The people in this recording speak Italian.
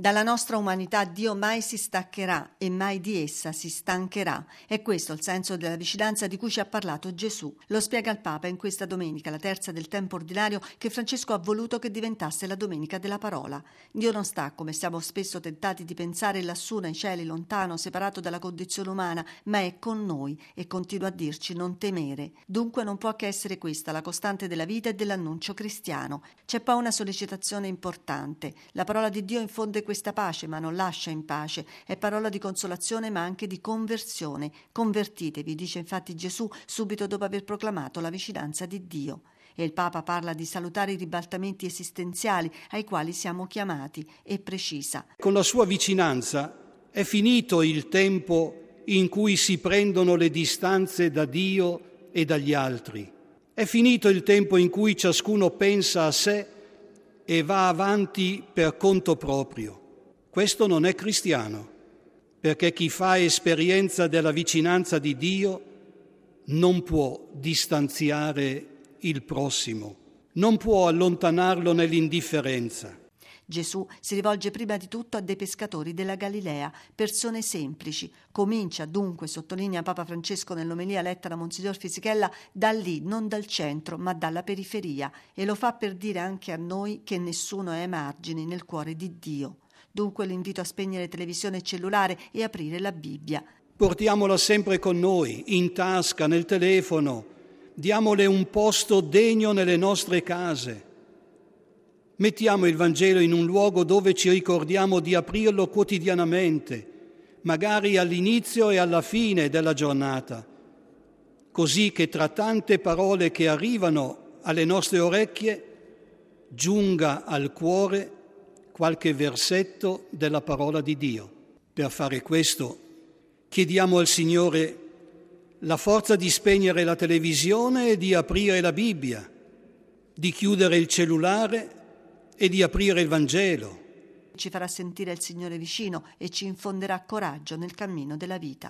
Dalla nostra umanità Dio mai si staccherà e mai di essa si stancherà. È questo il senso della vicinanza di cui ci ha parlato Gesù. Lo spiega il Papa in questa domenica, la terza del tempo ordinario, che Francesco ha voluto che diventasse la domenica della parola. Dio non sta, come siamo spesso tentati di pensare, lassù nei cieli, lontano, separato dalla condizione umana, ma è con noi e continua a dirci non temere. Dunque non può che essere questa la costante della vita e dell'annuncio cristiano. C'è poi una sollecitazione importante. La parola di Dio infonde questa pace, ma non lascia in pace. È parola di consolazione, ma anche di conversione. Convertitevi, dice infatti Gesù subito dopo aver proclamato la vicinanza di Dio. E il Papa parla di salutare i ribaltamenti esistenziali ai quali siamo chiamati e precisa. Con la sua vicinanza è finito il tempo in cui si prendono le distanze da Dio e dagli altri. È finito il tempo in cui ciascuno pensa a sé e va avanti per conto proprio. Questo non è cristiano, perché chi fa esperienza della vicinanza di Dio non può distanziare il prossimo, non può allontanarlo nell'indifferenza. Gesù si rivolge prima di tutto a dei pescatori della Galilea, persone semplici. Comincia dunque, sottolinea Papa Francesco nell'omelia letta da Monsignor Fisichella, da lì, non dal centro, ma dalla periferia, e lo fa per dire anche a noi che nessuno è ai margini nel cuore di Dio. Dunque l'invito a spegnere televisione e cellulare e aprire la Bibbia. Portiamola sempre con noi, in tasca, nel telefono. Diamole un posto degno nelle nostre case. Mettiamo il Vangelo in un luogo dove ci ricordiamo di aprirlo quotidianamente, magari all'inizio e alla fine della giornata, così che tra tante parole che arrivano alle nostre orecchie giunga al cuore qualche versetto della parola di Dio. Per fare questo chiediamo al Signore la forza di spegnere la televisione e di aprire la Bibbia, di chiudere il cellulare e di aprire il Vangelo. Ci farà sentire il Signore vicino e ci infonderà coraggio nel cammino della vita.